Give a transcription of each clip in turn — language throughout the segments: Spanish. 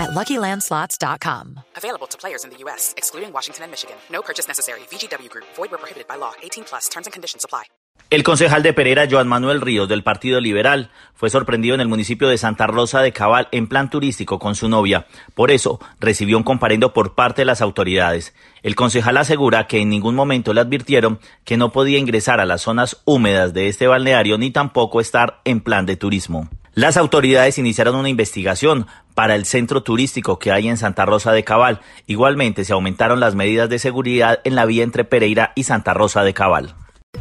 at LuckyLandSlots.com. Available to players in the U.S., excluding Washington and Michigan. No purchase necessary. VGW Group. Void where prohibited by law. 18 plus. Terms and conditions apply. El concejal de Pereira, Joan Manuel Ríos, del Partido Liberal, fue sorprendido en el municipio de Santa Rosa de Cabal en plan turístico con su novia. Por eso, recibió un comparendo por parte de las autoridades. El concejal asegura que en ningún momento le advirtieron que no podía ingresar a las zonas húmedas de este balneario ni tampoco estar en plan de turismo. Las autoridades iniciaron una investigación para el centro turístico que hay en Santa Rosa de Cabal. Igualmente se aumentaron las medidas de seguridad en la vía entre Pereira y Santa Rosa de Cabal.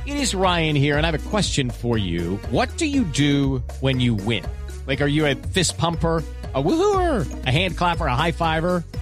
It is Ryan here and I have a question for you. What do you do when you win? Like, are you a fist pumper? a woohooer, a hand clapper, a high fiver.